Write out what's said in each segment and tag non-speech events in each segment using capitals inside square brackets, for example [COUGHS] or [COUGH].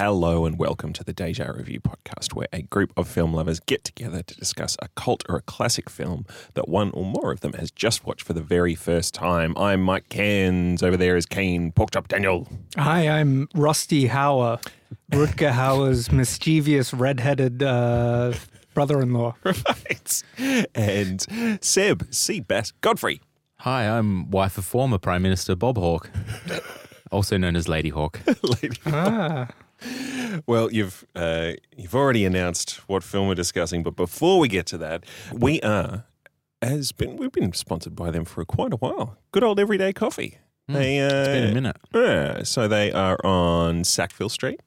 Hello and welcome to the Deja Review podcast, where a group of film lovers get together to discuss a cult or a classic film that one or more of them has just watched for the very first time. I'm Mike Cairns. Over there is Kane Porkchop Daniel. Hi, I'm Rusty Hauer, Rutger [LAUGHS] Hauer's mischievous redheaded uh, brother-in-law. [LAUGHS] Right. And Seb C. Bass Godfrey. Hi, I'm wife of former Prime Minister Bob Hawke, [LAUGHS] also known as Lady Hawke. Lady. Ah, Well, you've uh, you've already announced what film we're discussing, but before we get to that, we are has been we've been sponsored by them for quite a while. Good old everyday coffee. They uh. It's been a minute. Yeah, so they are on Sackville Street.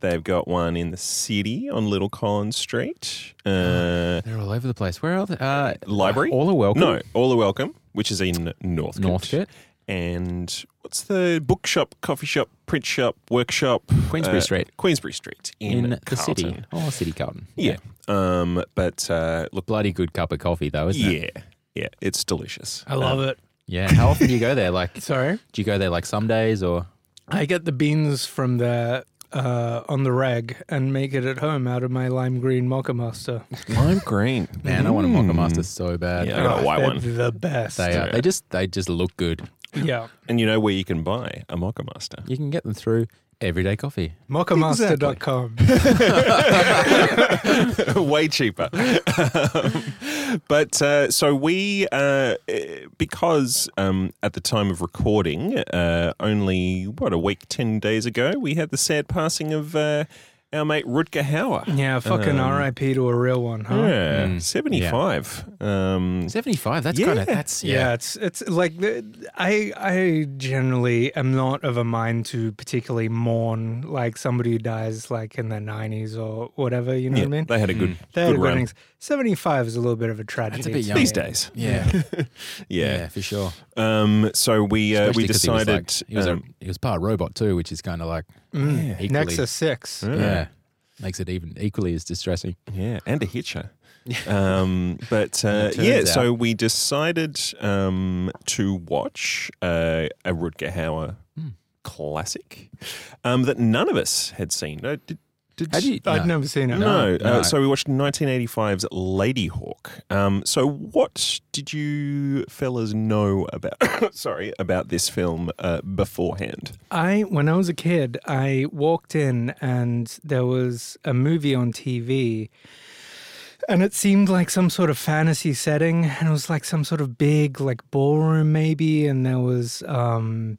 They've got one in the city on Little Collins Street. Uh, [GASPS] They're all over the place. Where are they? Uh, Library? All are welcome. no, All are welcome, which is in Northcote. Northcote. And what's the bookshop, coffee shop, print shop, workshop? Queensbury Uh, Street. Queensbury Street in, In, the city. Oh, City Carlton. Yeah. Um, but uh, look, Bloody good cup of coffee, though, isn't it? yeah, yeah, it's delicious. I love it. Yeah. How often do you go there? Like, [LAUGHS] Sorry, do you go there like some days or? I get the beans from there uh, on the rag and make it at home out of my lime green Moccamaster. Lime green. Man, I want a mocha Mm. master so bad. Yeah, I got a white they're one. The best. They, uh, they just they just look good. Yeah. And you know where you can buy a Moccamaster? You can get them through everyday coffee. Moccamaster.com. [LAUGHS] Way cheaper. Um, [LAUGHS] but uh, so we, uh, because um, at the time of recording, uh, only, what, a week, 10 days ago, we had the sad passing of uh, our mate Rutger Hauer. Yeah, fucking Um, RIP to a real one, huh? Yeah, Mm. 75. Um, Seventy five. That's Yeah. kind of that's Yeah, yeah. it's it's like I I generally am not of a mind to particularly mourn like somebody who dies like in their nineties or whatever. You know yeah, what I mean? they had a good, They had good a good run. Seventy five is a little bit of a tragedy. bit young. These days. Yeah. [LAUGHS] Yeah. yeah, for sure. Um, so we uh, we Especially 'cause he was, decided. like- he was, um, a, he was part robot too, which is kind of like Mm. equally- Nexus six. Yeah. Makes it even equally as distressing. Yeah, and a hitcher. [LAUGHS] um, but uh, yeah, out. so we decided um, to watch uh, a Rutger Hauer Hmm. classic um, that none of us had seen. Uh, did, did Had you? I'd No. never seen it. No. No. Uh, so we watched 1985's Ladyhawke. Um, so what did you fellas know about? [COUGHS] sorry, about this film uh, beforehand? I when I was a kid, I walked in and there was a movie on TV. And it seemed like some sort of fantasy setting, and it was like some sort of big, like ballroom maybe, and there was um,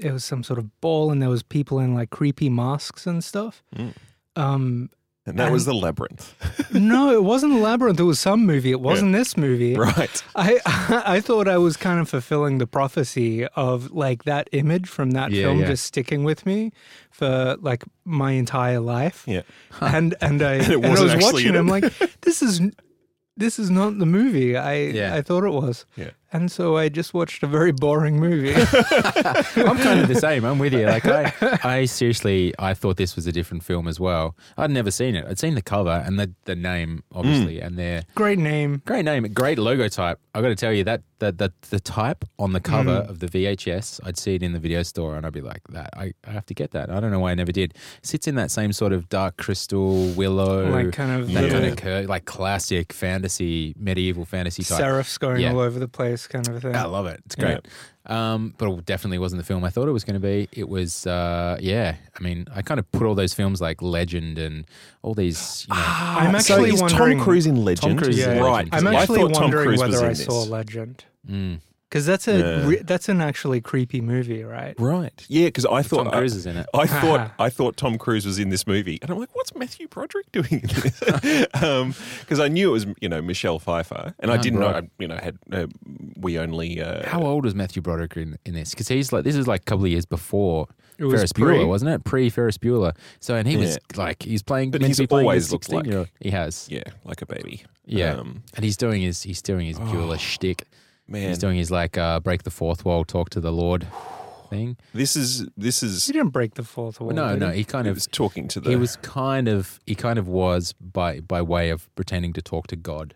it was some sort of ball, and there was people in like creepy masks and stuff. Mm. Um, And that was the labyrinth, [LAUGHS] no, it wasn't the Labyrinth. It was some movie. It wasn't this movie. right? I [LAUGHS] I thought I was kind of fulfilling the prophecy of like that image from that Yeah, film yeah. just sticking with me for like my entire life. Yeah. [LAUGHS] And and I And and I was watching it, I'm like this is this is not the movie I Yeah. I thought it was. Yeah. And so I just watched a very boring movie. [LAUGHS] [LAUGHS] I'm kind of the same. I'm with you. Like I, [LAUGHS] I seriously, I thought this was a different film as well. I'd never seen it. I'd seen the cover and the the name, obviously, and their Great name. great name, great logo type. I've got to tell you that the, the the type on the cover Mm. of the VHS, I'd see it in the video store, and I'd be like, that I, I have to get that. I don't know why I never did. sits in that same sort of dark crystal willow, Like kind of that Yeah. kind of cur- like classic fantasy, medieval fantasy type. serifs going Yeah. all over the place kind of a thing. I love it. It's great. Um, but it definitely wasn't the film I thought it was going to be. It was, uh, yeah. I mean, I kind of put all those films like Legend and all these. You know, I'm so actually is wondering- Tom Cruise in Legend? Cruise is right. I'm actually thought wondering Cruise whether I saw this. Legend. mm. Because that's a Yeah. re- that's an actually creepy movie, right? Right. Yeah, because I thought Tom Cruise is in it. I thought [LAUGHS] I thought Tom Cruise was in this movie, and I'm like, "What's Matthew Broderick doing in this?" [LAUGHS] Because I knew it was you know Michelle Pfeiffer, and I Oh, didn't know. I, you know had uh, we only uh, How old was Matthew Broderick in, in this? Because he's like, this is like a couple of years before It was Ferris pre- Bueller, wasn't it? Pre Ferris Bueller. So, and he was like, he's playing, But he's to be playing always a looked like- He has. yeah like a baby. Yeah. um, And he's doing his, he's doing his Bueller shtick. Man, He's doing his like, uh, break the fourth wall, talk to the Lord thing. this is this is He didn't break the fourth wall. no, did no, he? he kind he of, was talking to the he was kind of, he kind of was by, by way of pretending to talk to God.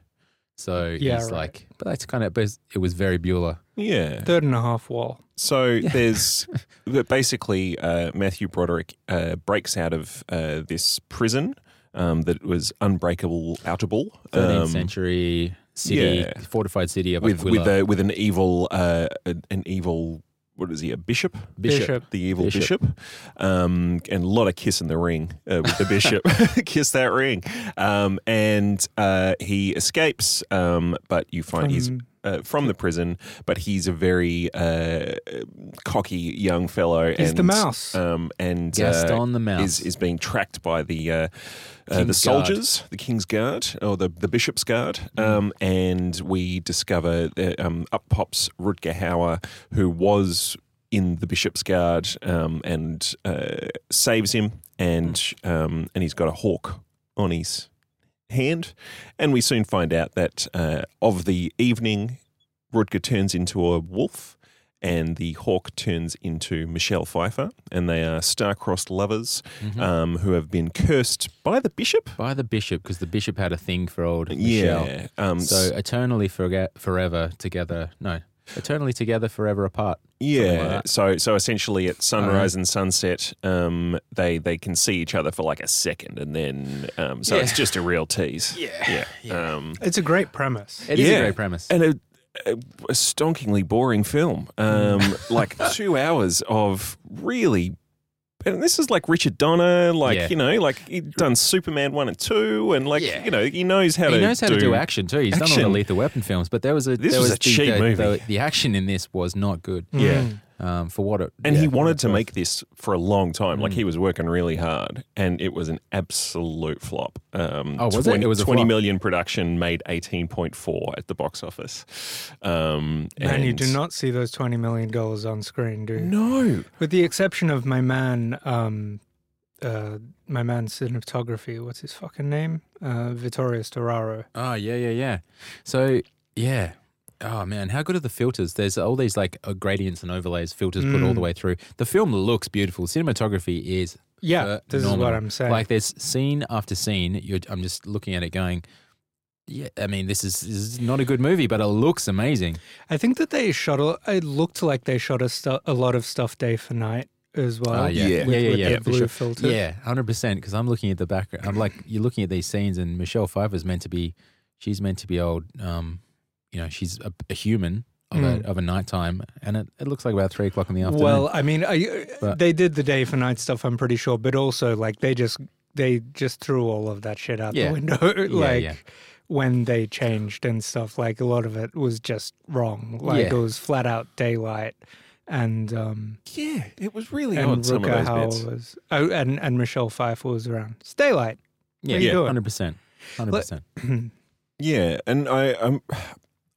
So Yeah, he's right. like, but that's kind of, but it was very Bueller. Yeah. Third and a half wall. So [LAUGHS] there's but basically uh, Matthew Broderick uh, breaks out of uh, this prison um, that was unbreakable, outable, 13th um, century city, yeah. fortified city of with with a, with an evil uh, an an evil what is he a bishop bishop. the evil Bishop. bishop, Um, and a lot of kiss in the ring uh, with the bishop [LAUGHS] [LAUGHS] kiss that ring um, and uh, he escapes um, but you find he's From- uh, from the prison but he's a very uh, cocky young fellow He's and the mouse. um, and Gaston uh, the mouse. is is being tracked by the uh, uh, the King's Guard. soldiers, the King's Guard or the the Bishop's Guard, um, and we discover that um, up pops Rutger Hauer, who was in the Bishop's Guard, um, and uh, saves him, and um, and he's got a hawk on his hand, and we soon find out that uh, of the evening, Rutger turns into a wolf and the hawk turns into Michelle Pfeiffer, and they are star-crossed lovers Mm-hmm. um, who have been cursed by the bishop. by the bishop because the bishop had a thing for old Michelle. Yeah. Um, So eternally forget forever together. No, eternally together, forever apart. Something like yeah. So so essentially, at sunrise and sunset, um, they they can see each other for like a second, and then um, so Yeah. it's just a real tease. [LAUGHS] Yeah. Yeah. Um, It's a great premise. It is Yeah. a great premise. and a, a, a stonkingly boring film. Um, like two hours of really. And this is like Richard Donner, like Yeah. you know, like he'd done Superman one and two, and like Yeah. you know, he knows how he to knows how do, to do action too. He's done all action. the Lethal Weapon films, but there was a This there was was a the, cheap the, movie. The, the action in this was not good. Yeah. Mm. Um, for what it And yeah, he wanted to it make this for a long time. Like Mm. he was working really hard, and it was an absolute flop. Um, Oh, was it? 20, It was a 20 flop. million production, made eighteen point four at the box office. Um, Man, you do not see those $20 million on screen, do you? No, With the exception of my man, um, uh, my man cinematography, what's his fucking name? Uh, Vittorio Storaro. Oh yeah, yeah, yeah. So yeah. Oh man, how good are the filters? There's all these like uh, gradients and overlays, filters put all the Mm. way through. The film looks beautiful. Cinematography is Yeah, this is what. I'm saying. Like there's scene after scene. You're, I'm just looking at it, going, yeah. I mean, this is, this is not a good movie, but it looks amazing. I think that they shot, a, it looked like they shot a, stu- a lot of stuff day for night as well. Ah, yeah. Yeah. With, Yeah, yeah, yeah, the blue sure. filter. Yeah, hundred percent. Because I'm looking at the background. I'm like, you're looking at these scenes, and Michelle Pfeiffer's meant to be, she's meant to be old. Um, you know, she's a, a human of Mm. a of a nighttime, and it, it looks like about three o'clock in the afternoon. Well, I mean, I, But- they did the day for night stuff. I'm pretty sure, but also like they just they just threw all of that shit out Yeah. the window. [LAUGHS] Like yeah. when they changed and stuff, like a lot of it was just wrong. Like Yeah. it was flat out daylight, and um, yeah, it was really and odd. Some of those bits. was oh, and and Michelle Pfeiffer was around. It's daylight. yeah, you yeah, hundred percent, hundred percent. [CLEARS THROAT] Yeah, and I, um,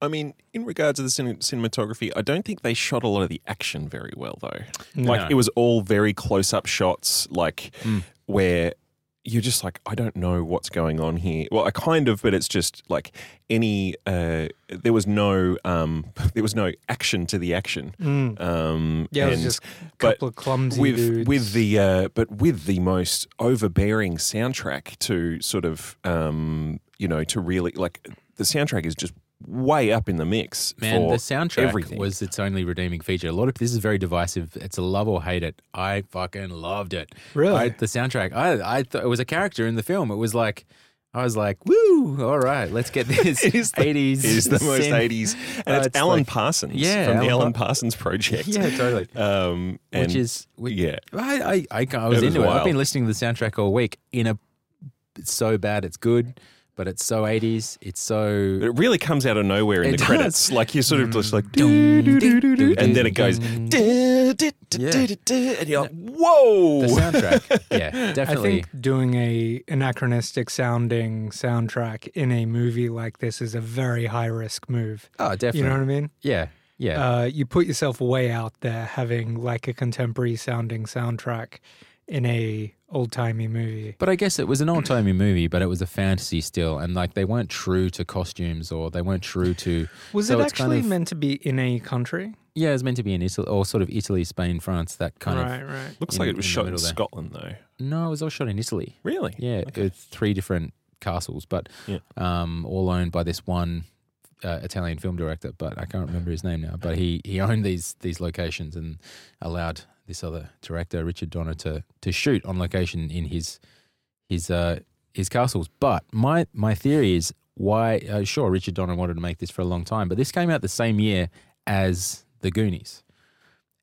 I mean, in regards to the cin- cinematography, I don't think they shot a lot of the action very well, though. Like No. it was all very close-up shots, like Mm. where you're just like, I don't know what's going on here. Well, I kind of, but it's just like any. Uh, there was no, um, [LAUGHS] there was no action to the action. Mm. Um, Yeah, it was and- just a couple of clumsy with dudes. with the uh, but with the most overbearing soundtrack to sort of um, you know to really like the soundtrack is just way up in the mix Man, for the soundtrack everything. was its only redeeming feature. A lot of this is very divisive. It's a love or hate it. I fucking loved it. Really? I, the soundtrack. I I thought it was a character in the film. It was like I was like, woo! All right, let's get [LAUGHS] this It is the- eighties. It is the most eighties, and Uh, it's, it's Alan like- Parsons Yeah, from the Alan Alan Par- Parsons project. [LAUGHS] Yeah, totally. um, and Which is which, yeah, I I, I, I was It was into it. I've been listening to the soundtrack all week. In a, it's so bad, it's good, but it's so eighties. It's so. it really comes out of nowhere in the does. credits. Like you're sort of just like, and and then it goes, and you're like, whoa! The soundtrack, [LAUGHS] yeah, definitely. I think doing a anachronistic sounding soundtrack in a movie like this is a very high risk move. oh, definitely. You know what I mean? Yeah, yeah. Uh, you put yourself way out there having like a contemporary sounding soundtrack in a old timey movie. But I guess it was an old timey movie, but it was a fantasy still, and like they weren't true to costumes or they weren't true to. [LAUGHS] Was So it it's kind actually of- meant to be in a country? Yeah, it was meant to be in Italy or sort of Italy, Spain, France, that kind of. right, right. Looks in- like it was in shot in there. Scotland, though. No, it was all shot in Italy. Really? Yeah, Okay. it's three different castles, but Yeah. um, all owned by this one uh, Italian film director, but I can't remember his name now. But he he owned these these locations and allowed this other director, Richard Donner, to to shoot on location in his his uh, his castles. But my my theory is why? Uh, sure, Richard Donner wanted to make this for a long time, but this came out the same year as The Goonies,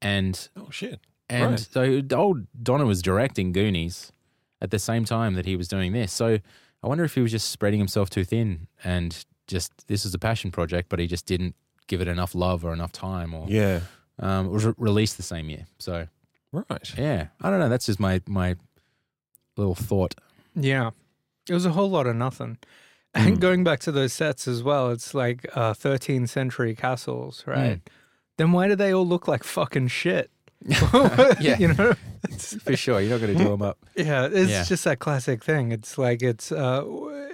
and Oh shit. and Right. so old Donner was directing Goonies at the same time that he was doing this. So I wonder if he was just spreading himself too thin and just this is a passion project, but he just didn't give it enough love or enough time, or Yeah. Um, it was re- released the same year. So Right. yeah, I don't know. That's just my my little thought. Yeah. It was a whole lot of nothing. Mm. And going back to those sets as well, it's like uh, 13th century castles, right? Then why do they all look like fucking shit? [LAUGHS] [LAUGHS] Yeah. You know? For sure, you're not going to do them up. [LAUGHS] Yeah, it's Yeah. just that classic thing. It's like it's uh, w-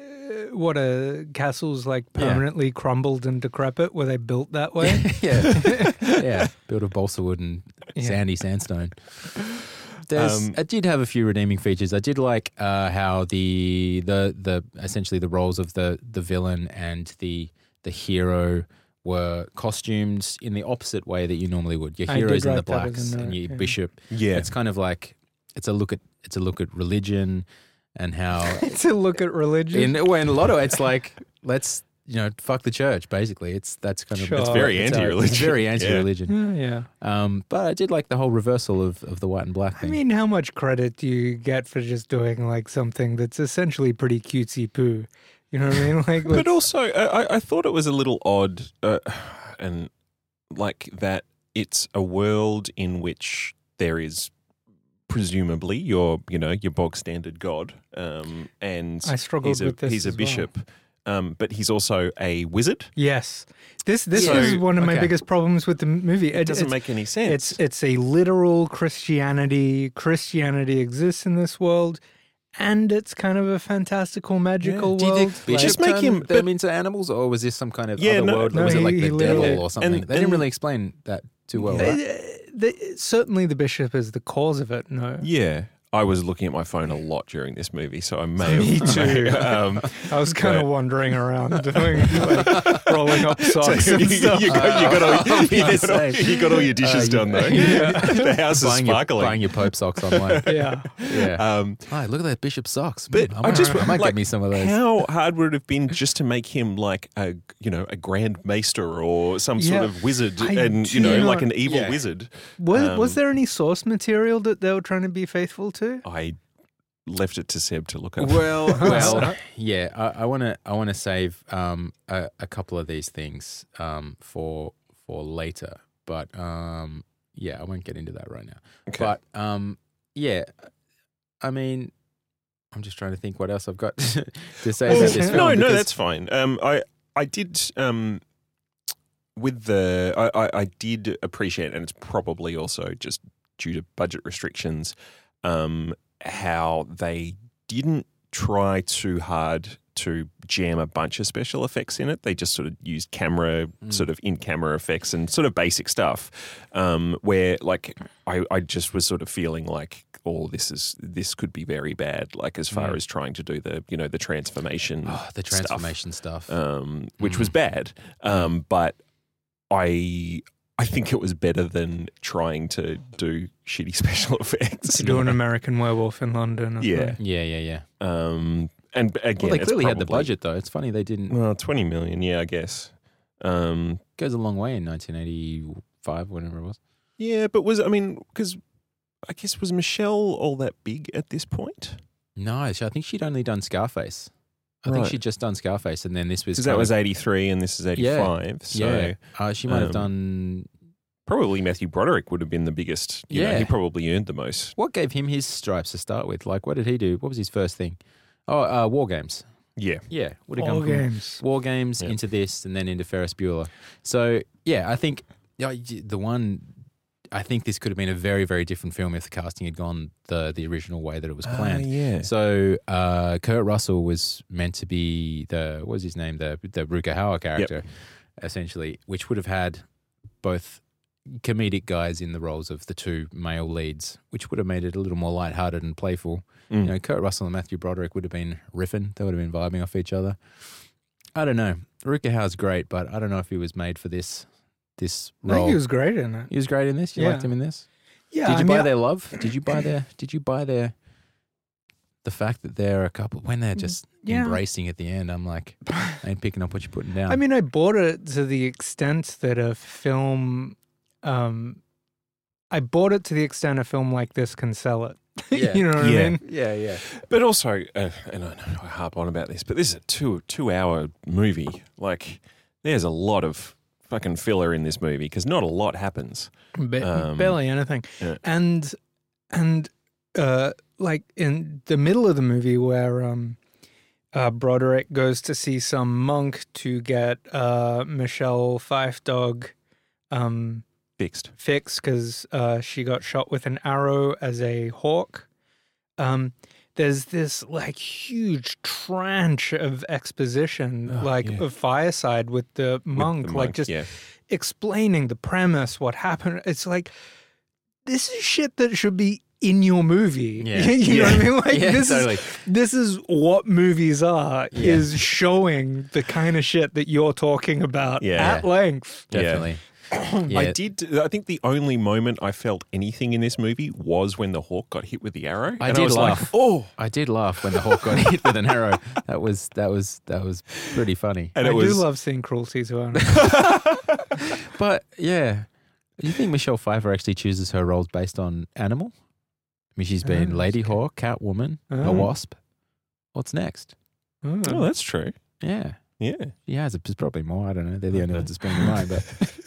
what a castle's like Yeah. permanently crumbled and decrepit Were they built that way. [LAUGHS] yeah, [LAUGHS] yeah. Built of balsa wood and Yeah. sandy sandstone. There's, Um, I did have a few redeeming features. I did like uh, how the the the essentially the roles of the the villain and the the hero were costumed in the opposite way that you normally would. Your I heroes in the write in blacks the and your yeah. bishop. Yeah. It's kind of like it's a look at it's a look at religion and how [LAUGHS] to look at religion. in well, in a lot of it's like let's you know fuck the church basically. It's that's kind of Sure. It's very how- anti-religion. It's very anti-religion. yeah, yeah. Um, but I did like the whole reversal of, of the white and black thing. I thing. mean, how much credit do you get for just doing like something that's essentially pretty cutesy poo? You know what I mean? [LAUGHS] Like, But let's- also, uh, I, I thought it was a little odd, uh, and like that it's a world in which there is presumably your, you know, your bog standard god, um, and I struggled he's a with this. he's a as well. bishop, um, but he's also a wizard. Yes, this this Yeah. is one of my Okay. biggest problems with the movie. It doesn't make any sense. It's it's a literal Christianity. Christianity exists in this world, and it's kind of a fantastical, magical Do you world. think Like- Bishop Just make turned him- them but- into animals, or was this some kind of Yeah, other no- world? no, was it like he- the devil literally- or something? and- they didn't really explain that too well. Uh, Right? The- certainly, the bishop is the cause of it. No, yeah. I was looking at my phone a lot during this movie, so I [LAUGHS] may Me have. too. um, [LAUGHS] I was kind But- of wandering around [LAUGHS] doing like rolling up socks you, you got, you, got all, you, got all, you got all your dishes Uh, you- done though. Yeah. the house is buying, your, sparkling. buying your Pope socks online. yeah, yeah. um, Hi, look at that bishop socks. But Mm, I, I might, just- I might like, get me some of those. How hard would it have been just to make him like a you know a grand maester or some sort of wizard I and you know not- like an evil yeah. wizard? was Um, was there any source material that they were trying to be faithful to? I left it to Seb to look up. Well, [LAUGHS] well, yeah. I want to. I want to save um, a, a couple of these things um, for for later. But um, yeah, I won't get into that right now. Okay. But um, yeah, I mean, I'm just trying to think what else I've got [LAUGHS] to say Well, about this film. no, no, that's fine. Um, I I did um, with the I, I, I did appreciate, and it's probably also just due to budget restrictions, um, how they didn't try too hard to jam a bunch of special effects in it. They just sort of used camera, Mm. sort of in camera effects and sort of basic stuff. Um, where like I, I just was sort of feeling like, oh, this is this could be very bad. Like as far Mm. as trying to do the you know the transformation, Oh, the transformation stuff. um, which was Mm. bad. Um, but I. I think it was better than trying to do shitty [LAUGHS] special effects. To do an [LAUGHS] American Werewolf in London. or Yeah. something. yeah, yeah, yeah. Um, and again, Well, they it's clearly had the budget though. It's funny they didn't. Well, twenty million, yeah, I guess. Um, goes a long way in 1985, whatever it was. yeah, but was I mean, because I guess was Michelle all that big at this point? No, I think she'd only done Scarface. I think she'd just done Scarface, and then this was Because that was eighty three, and this is eighty five. So yeah. Uh, she might have um, done. probably Matthew Broderick would have been the biggest. You know, Yeah. he probably earned the most. What gave him his stripes to start with? Like, what did he do? What was his first thing? Oh, uh, War Games. Yeah, Yeah, would have All come from games. War Games Yeah. into this, and then into Ferris Bueller. So yeah, I think yeah, y- the one. I think this could have been a very, very different film if the casting had gone the the original way that it was planned. Ah, yeah. So uh, Kurt Russell was meant to be the what was his name the the Ruka Hauer character, essentially, which would have had both comedic guys in the roles of the two male leads, which would have made it a little more lighthearted and playful. Mm. You know, Kurt Russell and Matthew Broderick would have been riffing; they would have been vibing off each other. I don't know. Ruka Hauer's great, but I don't know if he was made for this this I think role. he was great in it. He was great in this. You Yeah. liked him in this. Yeah, did you I buy mean, their love? Did you buy their? Did you buy their? The fact that they're a couple when they're just Mm, Yeah. embracing at the end, I'm like, [LAUGHS] I ain't picking up what you're putting down. I mean, I bought it to the extent that a film, um, I bought it to the extent a film like this can sell it. [LAUGHS] Yeah. you know what Yeah. I mean? yeah, yeah. But also, uh, and I know I harp on about this, but this is a two two hour movie. Like, there's a lot of fucking filler in this movie because not a lot happens. Ba- Um, barely anything. yeah. And and uh, like in the middle of the movie where um, uh, Broderick goes to see some monk to get uh, Michelle Fife dog um, Fixed. fixed because uh, she got shot with an arrow as a hawk. Um, there's this like huge tranche of exposition, Oh, like yeah. of fireside with the With monk, the like monk, just yeah. explaining the premise, what happened. It's like this is shit that should be in your movie. [LAUGHS] Yeah. you know what I mean? Like [LAUGHS] yeah, this totally. is this is what movies are. Yeah. Is showing the kind of shit that you're talking about Yeah. at length. Yeah. Definitely. [COUGHS] Yeah. I did. I think the only moment I felt anything in this movie was when the hawk got hit with the arrow. I and did I was laugh. like, "Oh!" I did laugh when the hawk got hit with an arrow. That was that was that was pretty funny. And I it was do love seeing cruelty to animals. [LAUGHS] But yeah, do you think Michelle Pfeiffer actually chooses her roles based on animal? I mean, she's been Oh, Lady okay. Hawk, Catwoman, a Oh. wasp. What's next? Oh. Oh, that's true. Yeah, Yeah. Yeah, has. There's probably more. I don't know. They're the only ones that spring to mind. But [LAUGHS]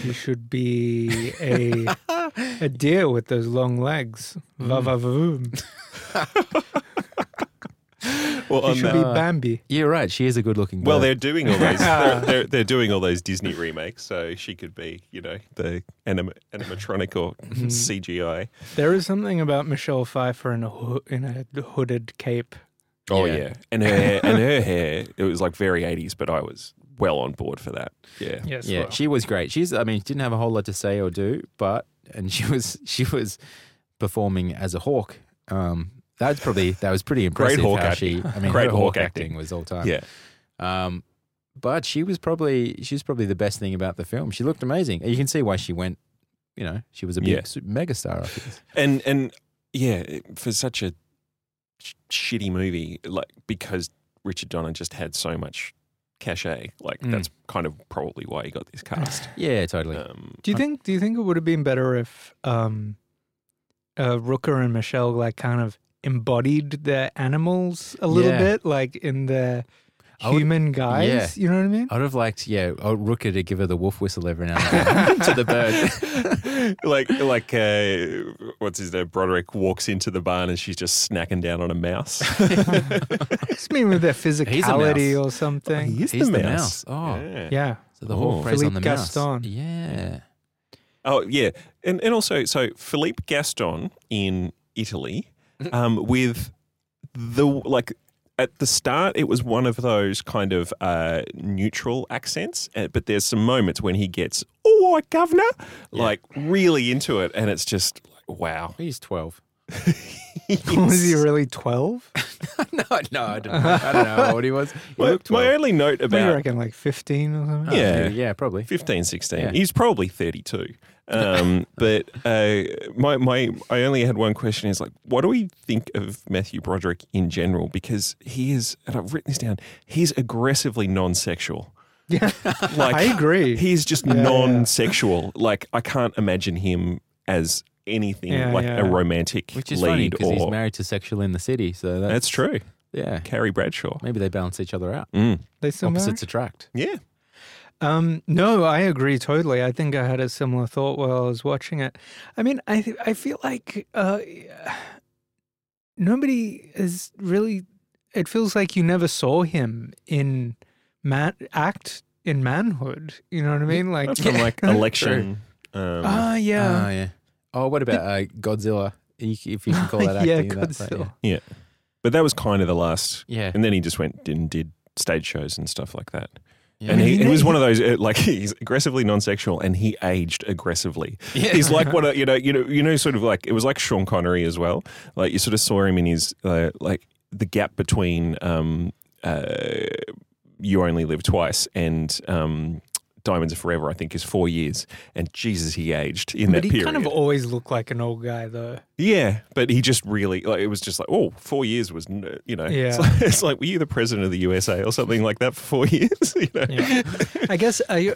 [LAUGHS] You should be a a deer with those long legs. Va va voom. [LAUGHS] Well, You on should that, be uh, Bambi. you're right. She is a good-looking. well, they're doing all those. [LAUGHS] they're, they're, they're doing all those Disney remakes, so she could be, you know, the anim- animatronic or Mm-hmm. CGI. There is something about Michelle Pfeiffer in a ho- in a hooded cape. Oh Yeah. yeah, and her hair, and her hair. It was like very eighties, but I was well on board for that. Yeah. Yes. yeah, well. she was great. She's. I mean, she didn't have a whole lot to say or do, but and she was [LAUGHS] she was performing as a hawk. Um, that's probably that was pretty impressive. [LAUGHS] Great impressive. hawk how acting. she, I mean, [LAUGHS] Great her hawk hawk acting. acting was all time. Yeah. Um, but she was probably she's probably the best thing about the film. She looked amazing. You can see why she went. You know, she was a big Yeah. su- megastar after this. and and yeah, for such a sh- shitty movie, like because Richard Donner just had so much cachet, like Mm. that's kind of probably why he got this cast. [SIGHS] Yeah, totally. Um, Do you think? Do you think it would have been better if um, uh, Rooker and Michelle like kind of embodied their animals a little Yeah. bit, like in their I would- human guys? yeah. You know what I mean? I'd have liked, yeah, oh, Rooker to give her the wolf whistle every now and then [LAUGHS] to the bird. [LAUGHS] like like uh, what's his name? Broderick walks into the barn and she's just snacking down on a mouse. I just mean with their [LAUGHS] physicality or something. He is He's the the mouse. mouse. Oh. Yeah. Yeah. So the Oh. hawk preys on the Philippe mouse. Gaston. Yeah. Oh yeah, and and also so Philippe Gaston in Italy, um, with the like at the start it was one of those kind of uh, neutral accents, uh, but there's some moments when he gets oh governor, like really into it, and it's just like, wow. [LAUGHS] He's 12. [LAUGHS] Was he really twelve? [LAUGHS] no, no, I don't know. I don't know how old he was. He My, my only note What do you about reckon, like fifteen or something? Oh, Yeah. yeah, probably. 15, 16. Yeah. He's probably 32. Um, but uh, my, my, I only had one question is like, what do we think of Matthew Broderick in general? Because he is, and I've written this down, he's aggressively non sexual. Yeah. [LAUGHS] Like, I agree. He's just Yeah, yeah. non sexual. Like, I can't imagine him as anything Yeah, like yeah. a romantic Which is funny lead because he's married to Sexual in the City. So that's, that's true. Yeah. Carrie Bradshaw. Maybe they balance each other out. Mm. They still married? Opposites attract. Yeah. Um, no, I agree totally. I think I had a similar thought while I was watching it. I mean, I th- I feel like uh, [SIGHS] nobody is really. It feels like you never saw him in man act in manhood. You know what I mean? Like That's from like [LAUGHS] election. Um, Ah, yeah, Oh, yeah. Oh, what about uh, Godzilla? If if you can call that [LAUGHS] yeah, acting. that's right, yeah. but that was kind of the last. Yeah. And then he just went and did stage shows and stuff like that. Yeah. And he, he was one of those uh, like [LAUGHS] he's aggressively non-sexual, and he aged aggressively. Yeah. He's like what a, [LAUGHS] you know, you know, you know, sort of like it was like Sean Connery as well. Like you sort of saw him in his uh, like the gap between um, uh, you only live twice, and um, Diamonds Are Forever, I think, is four years. And Jesus, he aged in but that he kind of always looked like an old guy, though. yeah, but he just really, like, it was just like, oh, four years was, you know, Yeah. it's, [LAUGHS] like, it's like, were you the president of the USA or something like that for four [LAUGHS] years? you know? Yeah. I guess I, uh,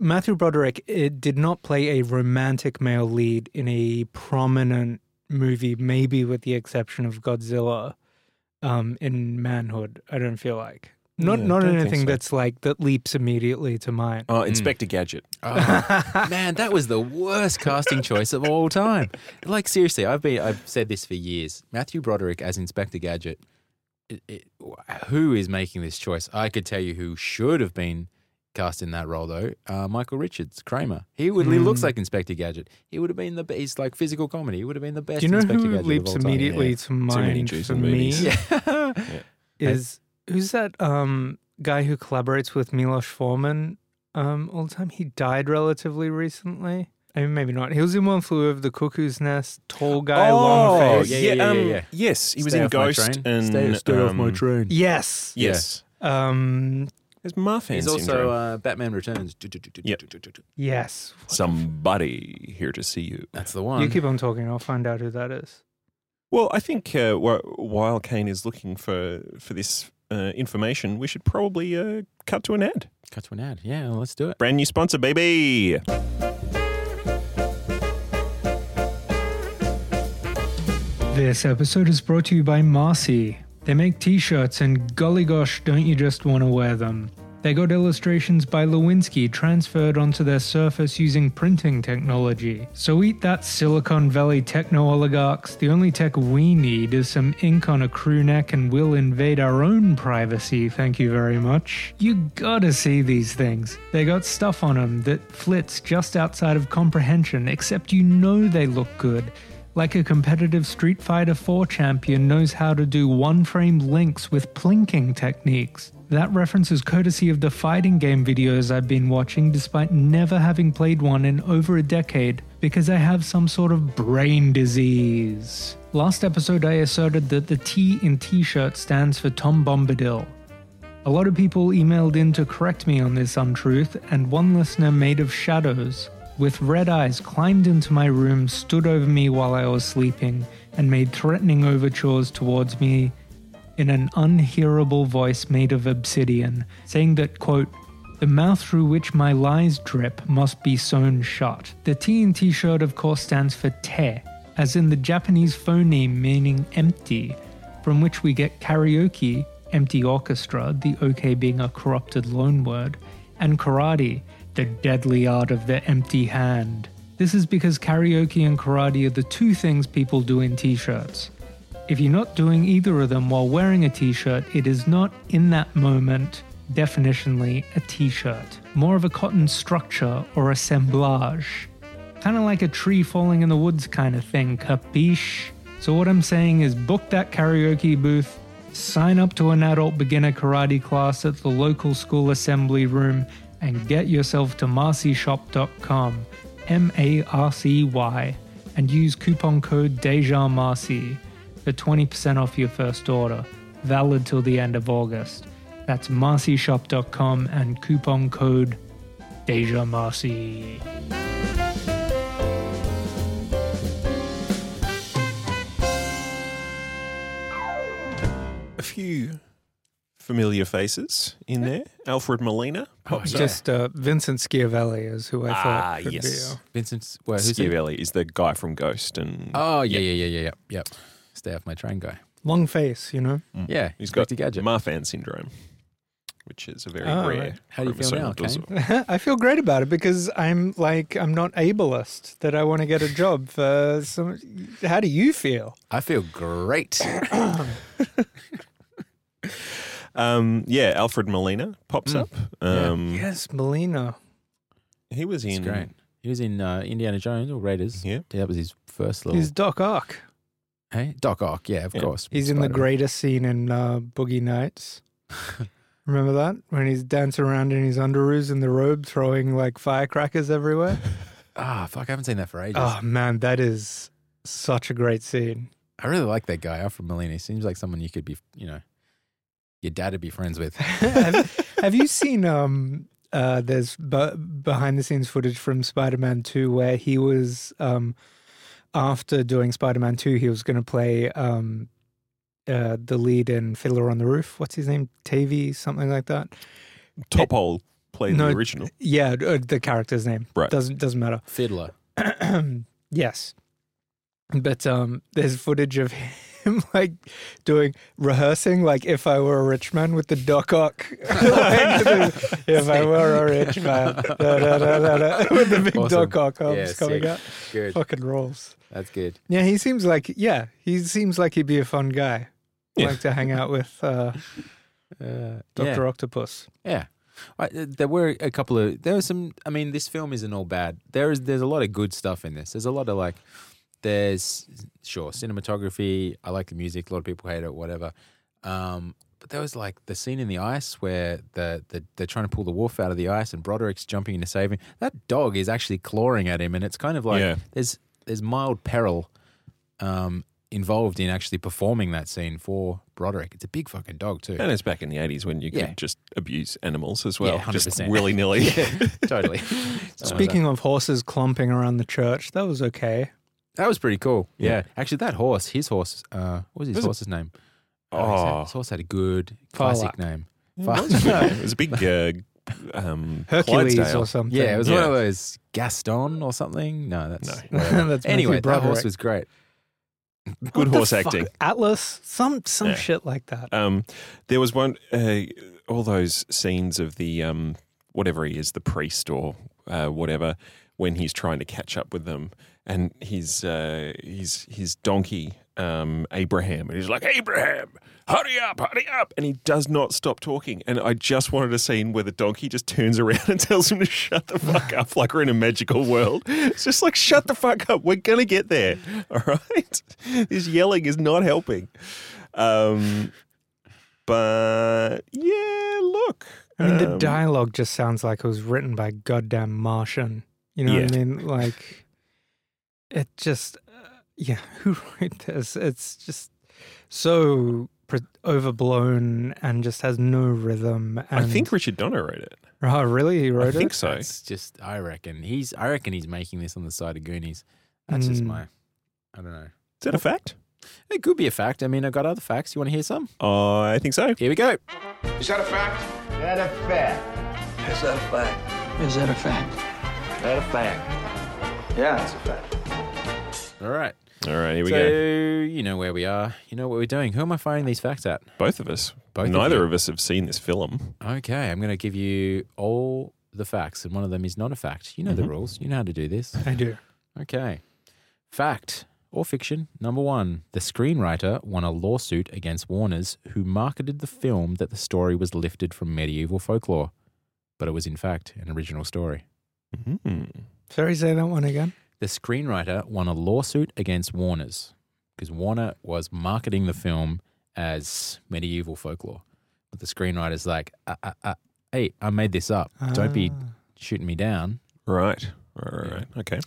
Matthew Broderick it did not play a romantic male lead in a prominent movie, maybe with the exception of Godzilla. Um, in Manhood, I don't feel like not Yeah, not anything so. that's like that leaps immediately to mind. Oh, Inspector Gadget. Oh, [LAUGHS] man, that was the worst casting choice of all time. Like seriously, I've been I've said this for years. Matthew Broderick as Inspector Gadget. It, it, who is making this choice? I could tell you who should have been cast in that role though. Uh, Michael Richards, Kramer. He would. He looks Mm. like Inspector Gadget. He would have been the. be- He's like physical comedy. He would have been the best. Do you know Inspector who Gadget leaps of all time. immediately to many mind Jews for in me? movies. [LAUGHS] Yeah. Is who's that um guy who collaborates with Milos Forman um all the time? He died relatively recently. I mean, maybe not. He was in One Flew Over the Cuckoo's Nest. Tall guy, long Oh, face. yeah, yeah, yeah, um, yeah. Yes, he was Stay in Ghost and stay, stay off my um, train. Yes. Yes, Um. there's Marfan He's also uh, Batman Returns. Yep. Yes. Somebody here to see you. That's the one. You keep on talking. I'll find out who that is. Well, I think uh, while Kane is looking for for this uh, information, we should probably uh, cut to an ad. Cut to an ad. Yeah, well, let's do it. Brand new sponsor, baby. This episode is brought to you by Marcy. They make t-shirts and golly gosh, don't you just want to wear them. They got illustrations by Lewinsky transferred onto their surface using printing technology. So eat that Silicon Valley techno oligarchs. The only tech we need is some ink on a crew neck and we'll invade our own privacy, thank you very much. You gotta see these things. They got stuff on them that flits just outside of comprehension, except you know they look good. Like a competitive Street Fighter 4 champion knows how to do one frame links with plinking techniques. That reference is courtesy of the fighting game videos I've been watching despite never having played one in over a decade because I have some sort of brain disease. Last episode, I asserted that the T in t shirt stands for Tom Bombadil. A lot of people emailed in to correct me on this untruth, and one listener made of shadows, with red eyes, climbed into my room, stood over me while I was sleeping, and made threatening overtures towards me in an unhearable voice made of obsidian, saying that, quote, the mouth through which my lies drip must be sewn shut. The T in t shirt, of course, stands for te, as in the Japanese phoneme meaning empty, from which we get karaoke, empty orchestra, the OK being a corrupted loanword, and karate, the deadly art of the empty hand. This is because karaoke and karate are the two things people do in t shirts. If you're not doing either of them while wearing a t shirt, it is not in that moment definitionally a t shirt. More of a cotton structure or assemblage. Kind of like a tree falling in the woods kind of thing, capiche? So, what I'm saying is book that karaoke booth, sign up to an adult beginner karate class at the local school assembly room, and get yourself to marcyshop.com, M A R C Y, and use coupon code DejaMarcy for 20% off your first order, valid till the end of August. That's marcyshop.com and coupon code Deja Marcy. A few familiar faces in there. Alfred Molina pops up. Just uh, Vincent Schiavelli is who I Ah, thought could yes. be. Vincent's. Well, who's he? Is the guy from Ghost, and Oh yeah, yeah, yeah, yeah, yeah. Yep. Stay off my train guy. Long face, you know? Yeah, he's got Inspector Gadget. Marfan syndrome, which is a very Oh, rare. right. How do you feel now, chromosomal Kane? [LAUGHS] I feel great about it because I'm like, I'm not ableist, that I want to get a job for some. How do you feel? I feel great. [COUGHS] Um, yeah, Alfred Molina pops Mm. up. Um, Yes, Molina. He was It's in. great. He was in uh, Indiana Jones or Raiders. Yeah. that was his first little. He's Doc Ock. Hey, Doc Ock. Yeah, of Yeah. course. He's in the greatest scene in uh, Boogie Nights. [LAUGHS] Remember that? When he's dancing around in his underoos in the robe, throwing like firecrackers everywhere? [LAUGHS] Ah, fuck! I haven't seen that for ages. oh, man, that is such a great scene. I really like that guy, Alfred Molina. Seems like someone you could be, you know, your dad would be friends with. [LAUGHS] have, have you seen um uh there's b- behind the scenes footage from Spider-Man 2 where he was um after doing Spider-Man 2 he was going to play um uh the lead in Fiddler on the Roof. What's his name? Tavy something like that. Topol played No, the original. Yeah, uh, the character's name. Right. Doesn't doesn't matter. Fiddler. [CLEARS THROAT] yes. But um there's footage of him [LAUGHS] like doing rehearsing like if I were a rich man with the Doc Ock [LAUGHS] like, [LAUGHS] if I were a rich man da, da, da, da, da, with the big Awesome. Doc Ock arms Yeah, coming sick. out. Good. Fucking rolls. That's good. Yeah, he seems like yeah, he seems like he'd be a fun guy. Yeah. Like to hang out with uh Uh, Dr. yeah. Octopus. Yeah. I, uh, there were a couple of there were some I mean this film isn't all bad. There is there's a lot of good stuff in this. There's a lot of like there's sure cinematography, I like the music, a lot of people hate it whatever. Um but there was like the scene in the ice where the, the they're trying to pull the wolf out of the ice and Broderick's jumping in to save him. That dog is actually clawing at him and it's kind of like Yeah. there's there's mild peril um involved in actually performing that scene for Broderick. It's a big fucking dog too. And it's back in the 80s when you could Yeah. just abuse animals as well. Yeah, just 100%. willy nilly. yeah, totally. [LAUGHS] Speaking of horses clomping around the church, that was okay. That was pretty cool. Yeah. Yeah. Actually, that horse, his horse, uh, what was his Was it- horse's name? Oh. his, had- his horse had a good classic Phar Lap. name. it was a big [LAUGHS] uh, um, Hercules Clydesdale. or something. Yeah, it was one Yeah. of those Gaston or something. No, that's No. whatever. [LAUGHS] That's anyway. Matthew That horse was great. Good What the horse fuck? acting. Atlas, some some Yeah. shit like that. Um, there was one, uh, all those scenes of the um, whatever he is, the priest or uh, whatever, when he's trying to catch up with them, and his uh, his his donkey um, Abraham, and he's like Abraham, hurry up, hurry up, and he does not stop talking. And I just wanted a scene where the donkey just turns around and tells him to shut the fuck up, like we're in a magical world. It's just like shut the fuck up, we're gonna get there. [LAUGHS] All right, this yelling is not helping. Um, but yeah, look. I mean, the um, dialogue just sounds like it was written by goddamn Martian. You know what I mean? [LAUGHS] Like, it just, uh, yeah, [LAUGHS] who wrote this? It's just so pre- overblown and just has no rhythm. And, I think Richard Donner wrote it. Oh, really? He wrote it? I think it? so. It's just, I reckon he's, I reckon he's making this on the side of Goonies. That's just Mm. my, I don't know. Is that a fact? It could be a fact. I mean, I've got other facts. You want to hear some? I think so. Here we go. Is that a fact? That a fact. Is that a fact? Is that a fact? That a fact. Yeah, it's a fact. All right. All right, here we so go. you know where we are. You know what we're doing. Who am I firing these facts at? Both of us. Both of Neither you. of, us have seen this film. Okay, I'm going to give you all the facts, and one of them is not a fact. You know the Mhm. rules. You know how to do this. I do. Okay. Fact or fiction number one the screenwriter won a lawsuit against Warner's, who marketed the film that the story was lifted from medieval folklore, but it was in fact an original story. Mhm. Sorry, say that one again. The screenwriter won a lawsuit against Warner's because Warner was marketing the film as medieval folklore. But the screenwriter's like, uh, uh, uh, hey, I made this up. Don't be Ah. shooting me down. Right. Right, right, Yeah. right. Okay.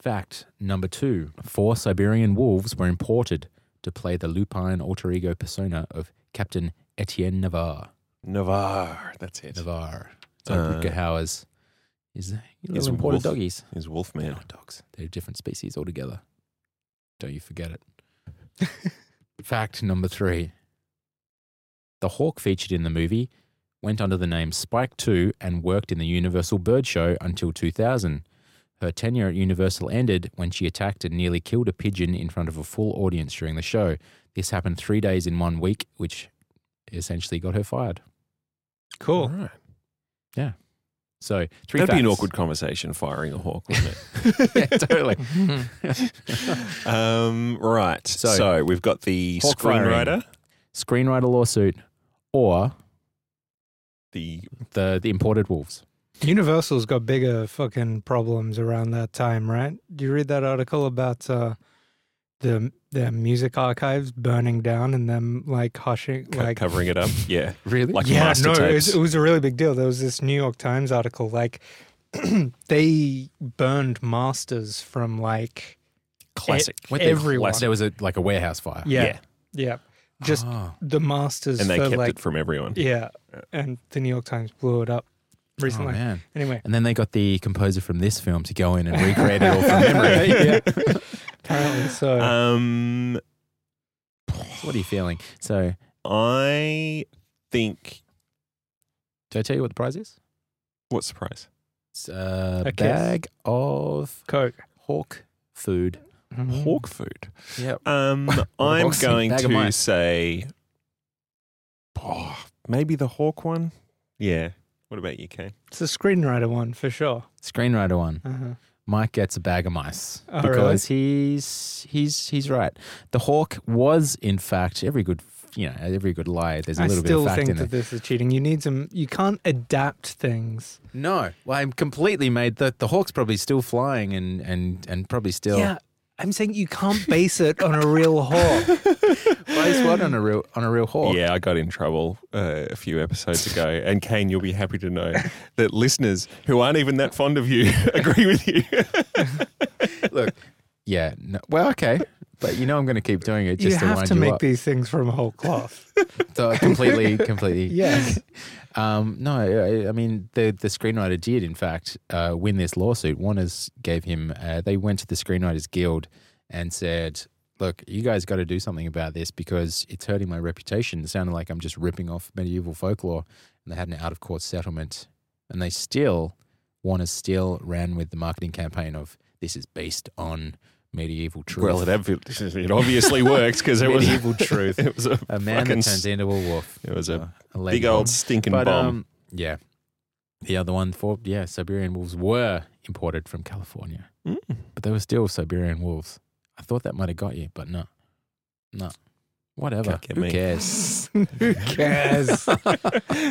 Fact number two four Siberian wolves were imported to play the lupine alter ego persona of Captain Etienne Navarre. Navarre. That's it. Navarre. So Uh, Rutger Hauer's is imported wolf. doggies. Is They're not dogs. They're different species altogether. Don't you forget it. [LAUGHS] Fact number three. The hawk featured in the movie went under the name Spike 2 and worked in the Universal Bird Show until 2000. Her tenure at Universal ended when she attacked and nearly killed a pigeon in front of a full audience during the show. This happened three days in one week, which essentially got her fired. Cool. All right. So, three That'd be an awkward conversation firing a hawk, wouldn't it? [LAUGHS] yeah, totally. [LAUGHS] um, right. So- So, we've got the screenwriter, Screenwriter lawsuit or the the, the imported wolves. Universal's got bigger fucking problems around that time, right? Do you read that article about uh, the their music archives burning down and them like hushing, co- like covering it up. Yeah. [LAUGHS] Really? Like yeah, no, it was, it was a really big deal. There was this New York Times article, like [CLEARS THROAT] they burned masters from like classic. E- everyone. Classic. There was a like a warehouse fire. Yeah. Yeah. Yeah. Just Oh. the masters and they for kept like it from everyone. yeah, and the New York Times blew it up recently. man. anyway, And then they got the composer from this film to go in and [LAUGHS] recreate it all from [LAUGHS] memory. yeah. [LAUGHS] Apparently so. Um, So what are you feeling? So, I think. did I tell you what the prize is? What's the prize? It's a, A kiss. bag of Coke. hawk food. Mhm. Hawk food. Yep. Um, I'm going to say, oh, maybe the hawk one. Yeah. What about you, Kane? It's a screenwriter one for sure. Screenwriter one. Uh-huh. Mike gets a bag of mice Oh, because he's he's he's right. The hawk was in fact every good you know every good lie. There's a I little bit still of fact think that this is cheating. You need some. You can't adapt things. No, well, I'm completely made. The the hawk's probably still flying and and and probably still. Yeah, I'm saying you can't base it on a real hawk. [LAUGHS] base what on a real on a real hawk? Yeah, I got in trouble uh, a few episodes ago. And Kane, you'll be happy to know [LAUGHS] that listeners who aren't even that fond of you [LAUGHS] agree with you. Look, yeah. No, well, okay, but you know I'm going to keep doing it you just to have wind to you make up. these things from whole cloth. So completely, completely. yes. Um, no, I, I mean the the screenwriter did in fact uh, win this lawsuit. Warner's gave him. Uh, they went to the Screenwriters Guild and said, "Look, you guys got to do something about this because it's hurting my reputation. It sounded like I'm just ripping off medieval folklore." And they had an out of court settlement, and they still Warner still ran with the marketing campaign of this is based on medieval truth. well, it, obvi- [LAUGHS] it obviously works because it was medieval truth. [LAUGHS] It was a A man that turns into a wolf. It was a a big old stinking But bomb. um, yeah, the other one for yeah, Siberian wolves were imported from California, Mm. but they were still Siberian wolves. I thought that might have got you, but no, no, whatever. Who me. cares? [LAUGHS] Who cares?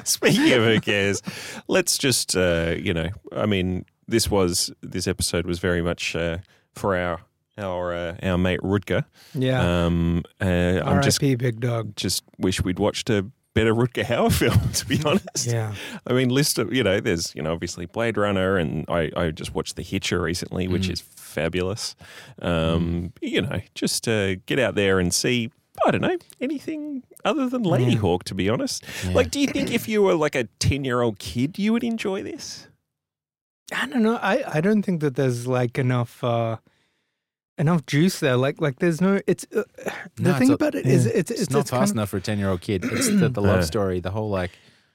Speaking of who cares, let's just uh, you know, I mean, this was this episode was very much uh, for our our uh, our mate Rutger. yeah. Um, uh, I'm just Big Dog. just wish we'd watched a better Rutger Hauer [LAUGHS] film. To be honest, Yeah. I mean, list of you know, there's you know obviously Blade Runner, and I I just watched The Hitcher recently, which Mm. is fabulous. Um, you know, just uh, get out there and see. I don't know anything other than Lady Yeah. Hawk. To be honest, Yeah. like, do you think if you were like a ten year old kid, you would enjoy this? I don't know. I, I don't think that there's like enough uh enough juice there. Like like there's no. It's uh, the No, thing it's a- about it is yeah. it's it's, it's, not it's fast kind of, enough for a ten year old kid. It's [CLEARS THROAT] the, the love story, the whole like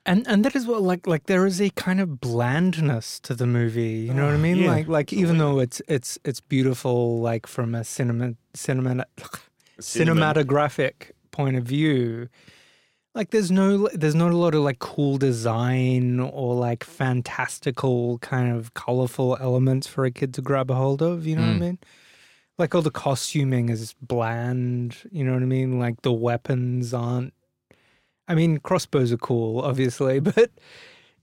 and and that is what like like there is a kind of blandness to the movie. You know what I mean? Yeah, like like even though it's it's it's beautiful, like from a cinema cinema cinematographic point of view. Like there's no there's not a lot of like cool design or like fantastical kind of colorful elements for a kid to grab a hold of, you know what I Mm. mean? Like all the costuming is bland, you know what I mean? Like the weapons aren't I mean crossbows are cool obviously, [LAUGHS] but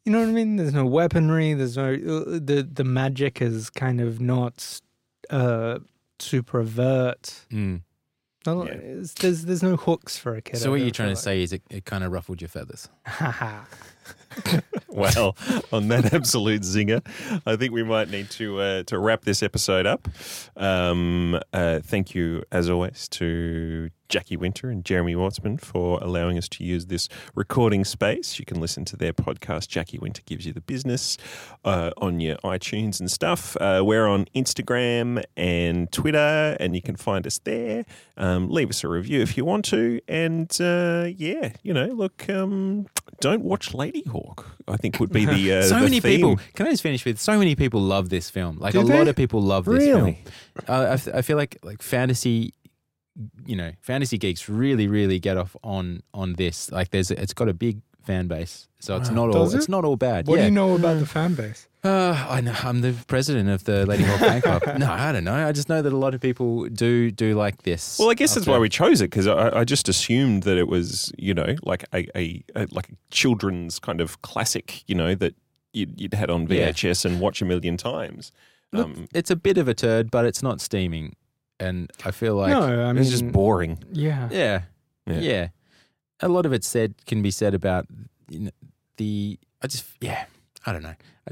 you know what I mean? There's no weaponry, there's no uh, the the magic is kind of not uh super overt. Mm. No, Yeah. there's there's no hooks for a kid. So what you're trying to feel say is it, it kind of ruffled your feathers. [LAUGHS] [LAUGHS] Well, on that [LAUGHS] absolute zinger, I think we might need to uh, to wrap this episode up. Um, uh, thank you, as always, to Jackie Winter and Jeremy Wartsman for allowing us to use this recording space. You can listen to their podcast, Jackie Winter Gives You the Business, uh, on your iTunes and stuff. Uh, we're on Instagram and Twitter, and you can find us there. Um, leave us a review if you want to. And uh, yeah, you know, look, um, don't watch Ladyhawke. I think would be the [LAUGHS] uh, so the many theme. people. Can I just finish with? So many people love this film. Like Do a they? lot of people love this Really? film. Uh, I, feel like like fantasy, you know, fantasy geeks really really get off on on this. Like there's it's got a big fan base, so it's not all it? it's not all bad. What yeah. do you know about the fan base? Uh, I know I'm the president of the Ladyhawke Fan Club. [LAUGHS] No, I don't know. I just know that a lot of people do do like this. Well, I guess up that's why we chose it because I, I just assumed that it was, you know, like a, a, a like a children's kind of classic, you know, that you'd, you'd had on Yeah. VHS and watch a million times. Look, Um, it's a bit of a turd, but it's not steaming, and I feel like no, I mean it's just boring. Yeah. Yeah. Yeah. yeah, A lot of it said can be said about you know, the. I just yeah. I don't know. I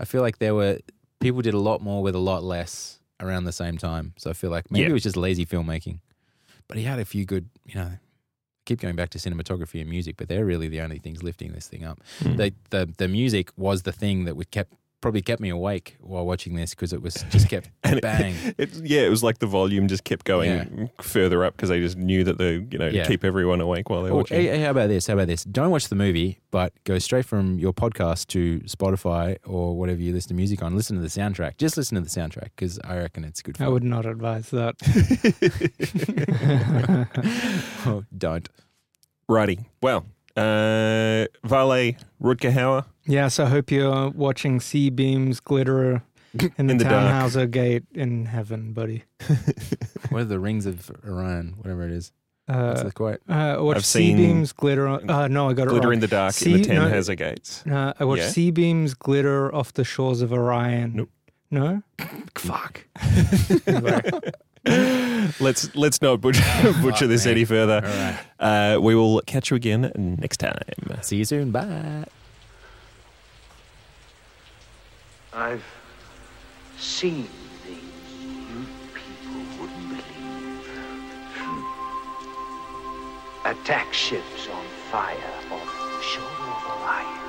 I feel like there were people did a lot more with a lot less, around the same time. So I feel like maybe Yeah. it was just lazy filmmaking. But he had a few good, you know, keep going back to cinematography and music, but they're really the only things lifting this thing up. Mm. They, the the music was the thing that would kept probably kept me awake while watching this because it was just kept [LAUGHS] And it- bang. [LAUGHS] It, yeah, it was like the volume just kept going Yeah. further up because they just knew that they, you know, Yeah. keep everyone awake while they're Oh, watching. hey, hey, how about this? How about this? Don't watch the movie, but go straight from your podcast to Spotify or whatever you listen to music on. Listen to the soundtrack. Just listen to the soundtrack because I reckon it's good. I Fun. would not advise that. [LAUGHS] oh, don't. Righty. Well, uh, Vale Rutger Hauer. yes, I hope you're watching C-beams glitter [LAUGHS] in the, In the dark. Tannhauser Gate in heaven, buddy. [LAUGHS] What are the rings of Orion? Whatever it is. What's Uh, the quote? uh, I watched I've C-beams glitter. On, uh, no, I got it Glitter wrong. in the dark in the See, no- Tannhauser Gates. Uh, I watched Yeah? C-beams glitter off the shores of Orion. Nope. No? Fuck. [LAUGHS] let's let's not [LAUGHS] butcher, butcher Oh, this man. any further. All right. Uh, we will catch you again next time. See you soon. Bye. I've seen things you people wouldn't believe. Attack ships on fire off the shore of Orion.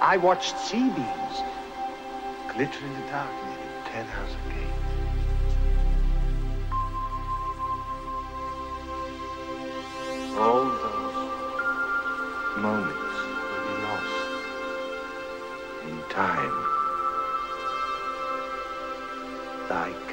I watched C-beams glitter in the dark Tannhauser Gate. All those moments will be lost in time. Tears